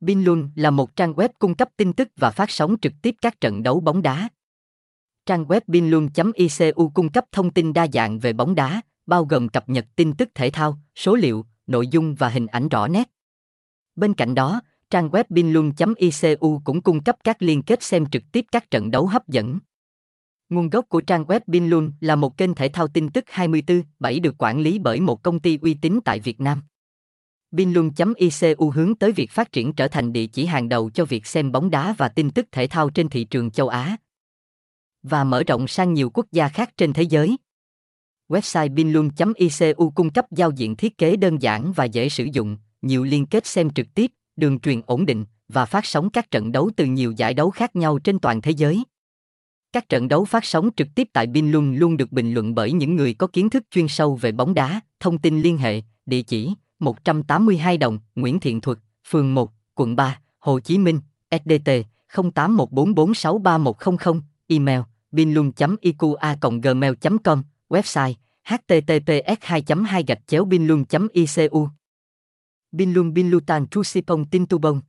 Binlun là một trang web cung cấp tin tức và phát sóng trực tiếp các trận đấu bóng đá. Trang web binlun.icu cung cấp thông tin đa dạng về bóng đá, bao gồm cập nhật tin tức thể thao, số liệu, nội dung và hình ảnh rõ nét. Bên cạnh đó, trang web binlun.icu cũng cung cấp các liên kết xem trực tiếp các trận đấu hấp dẫn. Nguồn gốc của trang web Binlun là một kênh thể thao tin tức 24/7 được quản lý bởi một công ty uy tín tại Việt Nam. Binlun.icu hướng tới việc phát triển trở thành địa chỉ hàng đầu cho việc xem bóng đá và tin tức thể thao trên thị trường châu Á và mở rộng sang nhiều quốc gia khác trên thế giới. Website binlun.icu cung cấp giao diện thiết kế đơn giản và dễ sử dụng, nhiều liên kết xem trực tiếp, đường truyền ổn định và phát sóng các trận đấu từ nhiều giải đấu khác nhau trên toàn thế giới. Các trận đấu phát sóng trực tiếp tại Binlun luôn được bình luận bởi những người có kiến thức chuyên sâu về bóng đá, thông tin liên hệ, địa chỉ 182 đồng, Nguyễn Thiện Thuật, phường 1, quận 3, Hồ Chí Minh, SDT 0814463100, email binlun.iqa.gmail.com, website https 2 2 gạch chéo binlun icu Binlun Binlutan Trusipong Tintubong